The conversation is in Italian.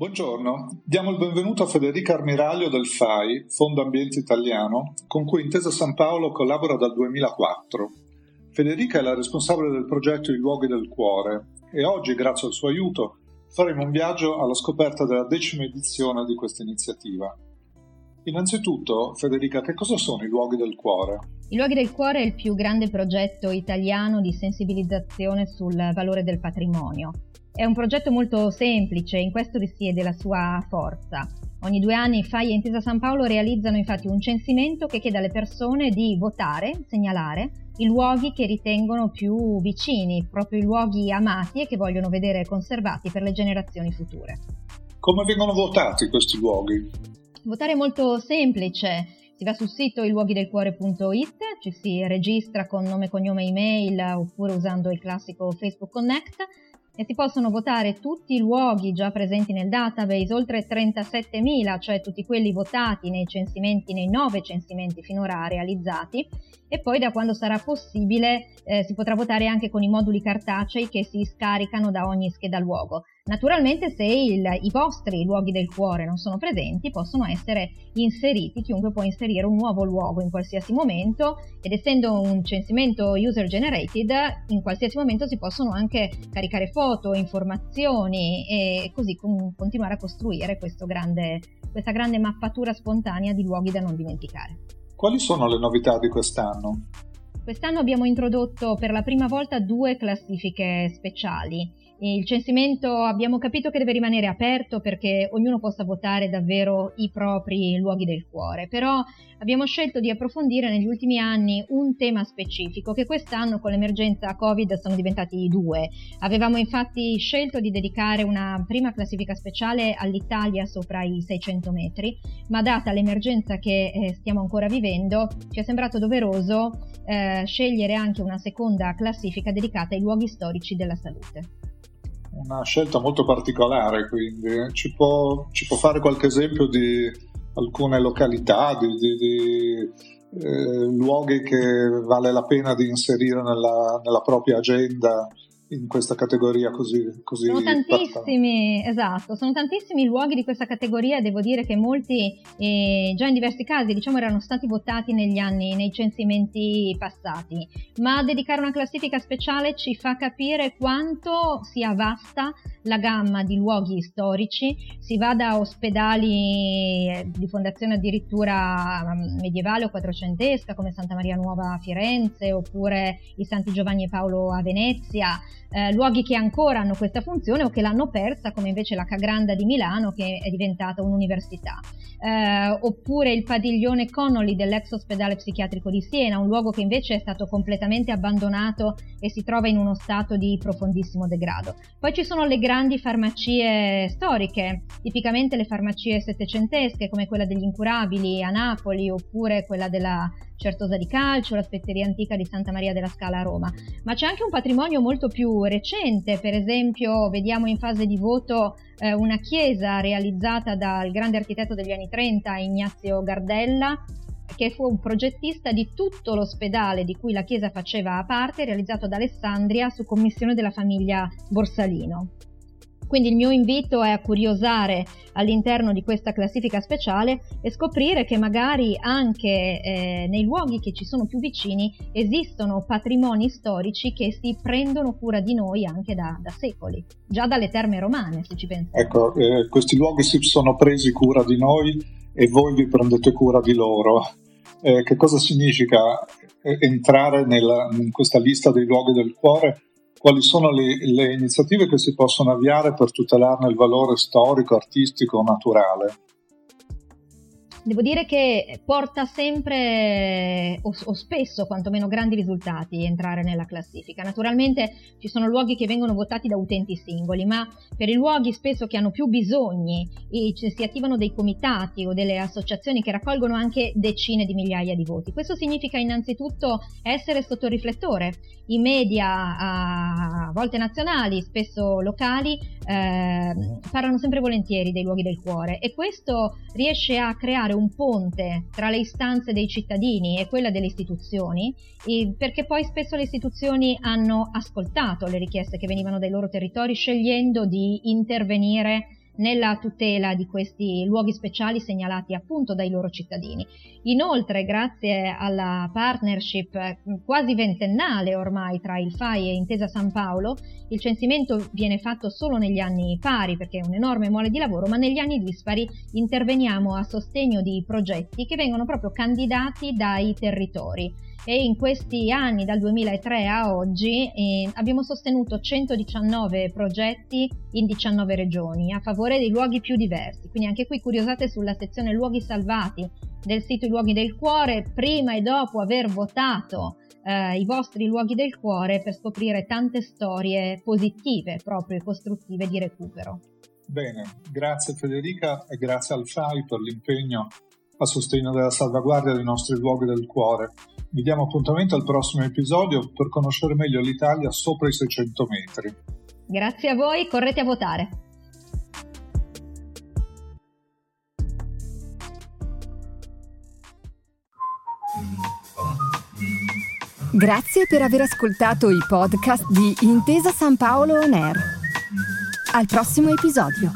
Buongiorno, diamo il benvenuto a Federica Armiraglio del FAI, Fondo Ambiente Italiano, con cui Intesa San Paolo collabora dal 2004. Federica è la responsabile del progetto I Luoghi del Cuore e oggi, grazie al suo aiuto, faremo un viaggio alla scoperta della decima edizione di questa iniziativa. Innanzitutto, Federica, che cosa sono i Luoghi del Cuore? I Luoghi del Cuore è il più grande progetto italiano di sensibilizzazione sul valore del patrimonio è un progetto molto semplice, in questo risiede la sua forza. Ogni due anni FAI e Intesa San Paolo realizzano infatti un censimento che chiede alle persone di votare, segnalare, i luoghi che ritengono più vicini, proprio i luoghi amati e che vogliono vedere conservati per le generazioni future. Come vengono votati questi luoghi? Votare è molto semplice. Si va sul sito iluoghidelcuore.it, ci si registra con nome, cognome, email oppure usando il classico Facebook Connect e si possono votare tutti i luoghi già presenti nel database, oltre 37.000, cioè tutti quelli votati nei censimenti, nei nove censimenti finora realizzati, e poi da quando sarà possibile eh, si potrà votare anche con i moduli cartacei che si scaricano da ogni scheda luogo. Naturalmente se il, i vostri luoghi del cuore non sono presenti possono essere inseriti, chiunque può inserire un nuovo luogo in qualsiasi momento ed essendo un censimento user generated in qualsiasi momento si possono anche caricare foto, informazioni e così con, continuare a costruire grande, questa grande mappatura spontanea di luoghi da non dimenticare. Quali sono le novità di quest'anno? Quest'anno abbiamo introdotto per la prima volta due classifiche speciali il censimento abbiamo capito che deve rimanere aperto perché ognuno possa votare davvero i propri luoghi del cuore, però abbiamo scelto di approfondire negli ultimi anni un tema specifico che quest'anno con l'emergenza Covid sono diventati due. Avevamo infatti scelto di dedicare una prima classifica speciale all'Italia sopra i 600 metri, ma data l'emergenza che eh, stiamo ancora vivendo ci è sembrato doveroso eh, scegliere anche una seconda classifica dedicata ai luoghi storici della salute una scelta molto particolare, quindi ci può, ci può fare qualche esempio di alcune località, di, di, di eh, luoghi che vale la pena di inserire nella, nella propria agenda in questa categoria così, così sono tantissimi esatto sono tantissimi luoghi di questa categoria devo dire che molti eh, già in diversi casi diciamo erano stati votati negli anni nei censimenti passati. Ma dedicare una classifica speciale ci fa capire quanto sia vasta la gamma di luoghi storici si va da ospedali eh, di fondazione addirittura mm, medievale o quattrocentesca come Santa Maria Nuova a Firenze oppure i Santi Giovanni e Paolo a Venezia eh, luoghi che ancora hanno questa funzione o che l'hanno persa, come invece la Cagranda di Milano che è diventata un'università, eh, oppure il padiglione Connolly dell'ex ospedale psichiatrico di Siena, un luogo che invece è stato completamente abbandonato e si trova in uno stato di profondissimo degrado. Poi ci sono le grandi farmacie storiche, tipicamente le farmacie settecentesche come quella degli incurabili a Napoli oppure quella della Certosa di Calcio, la spezzeria antica di Santa Maria della Scala a Roma, ma c'è anche un patrimonio molto più recente, per esempio vediamo in fase di voto eh, una chiesa realizzata dal grande architetto degli anni 30 Ignazio Gardella, che fu un progettista di tutto l'ospedale di cui la chiesa faceva parte, realizzato ad Alessandria su commissione della famiglia Borsalino. Quindi il mio invito è a curiosare all'interno di questa classifica speciale e scoprire che magari anche eh, nei luoghi che ci sono più vicini esistono patrimoni storici che si prendono cura di noi anche da, da secoli, già dalle terme romane se ci pensate. Ecco, eh, questi luoghi si sono presi cura di noi e voi vi prendete cura di loro. Eh, che cosa significa eh, entrare nella, in questa lista dei luoghi del cuore? Quali sono le, le, iniziative che si possono avviare per tutelarne il valore storico, artistico, naturale? Devo dire che porta sempre o, o, spesso quantomeno grandi risultati entrare nella classifica. Naturalmente ci sono luoghi che vengono votati da utenti singoli, ma per i luoghi spesso che hanno più bisogni e si attivano dei comitati o delle associazioni che raccolgono anche decine di migliaia di voti. Questo significa innanzitutto essere sotto riflettore. I media a volte nazionali, spesso locali, eh, parlano sempre volentieri dei luoghi del cuore e questo riesce a creare un ponte tra le istanze dei cittadini e quella delle istituzioni, perché poi spesso le istituzioni hanno ascoltato le richieste che venivano dai loro territori scegliendo di intervenire nella tutela di questi luoghi speciali segnalati appunto dai loro cittadini. Inoltre, grazie alla partnership quasi ventennale ormai tra il FAI e Intesa San Paolo, il censimento viene fatto solo negli anni pari perché è un enorme mole di lavoro, ma negli anni dispari interveniamo a sostegno di progetti che vengono proprio candidati dai territori e in questi anni, dal 2003 a oggi, eh, abbiamo sostenuto 119 progetti in 19 regioni a favore dei luoghi più diversi. Quindi anche qui curiosate sulla sezione luoghi salvati del sito I luoghi del cuore, prima e dopo aver votato eh, i vostri luoghi del cuore per scoprire tante storie positive, proprio e costruttive di recupero. Bene, grazie Federica e grazie al FAI per l'impegno a sostegno della salvaguardia dei nostri luoghi del cuore. Vi diamo appuntamento al prossimo episodio per conoscere meglio l'Italia sopra i 600 metri. Grazie a voi, correte a votare. Grazie per aver ascoltato i podcast di Intesa San Paolo On Air. Al prossimo episodio.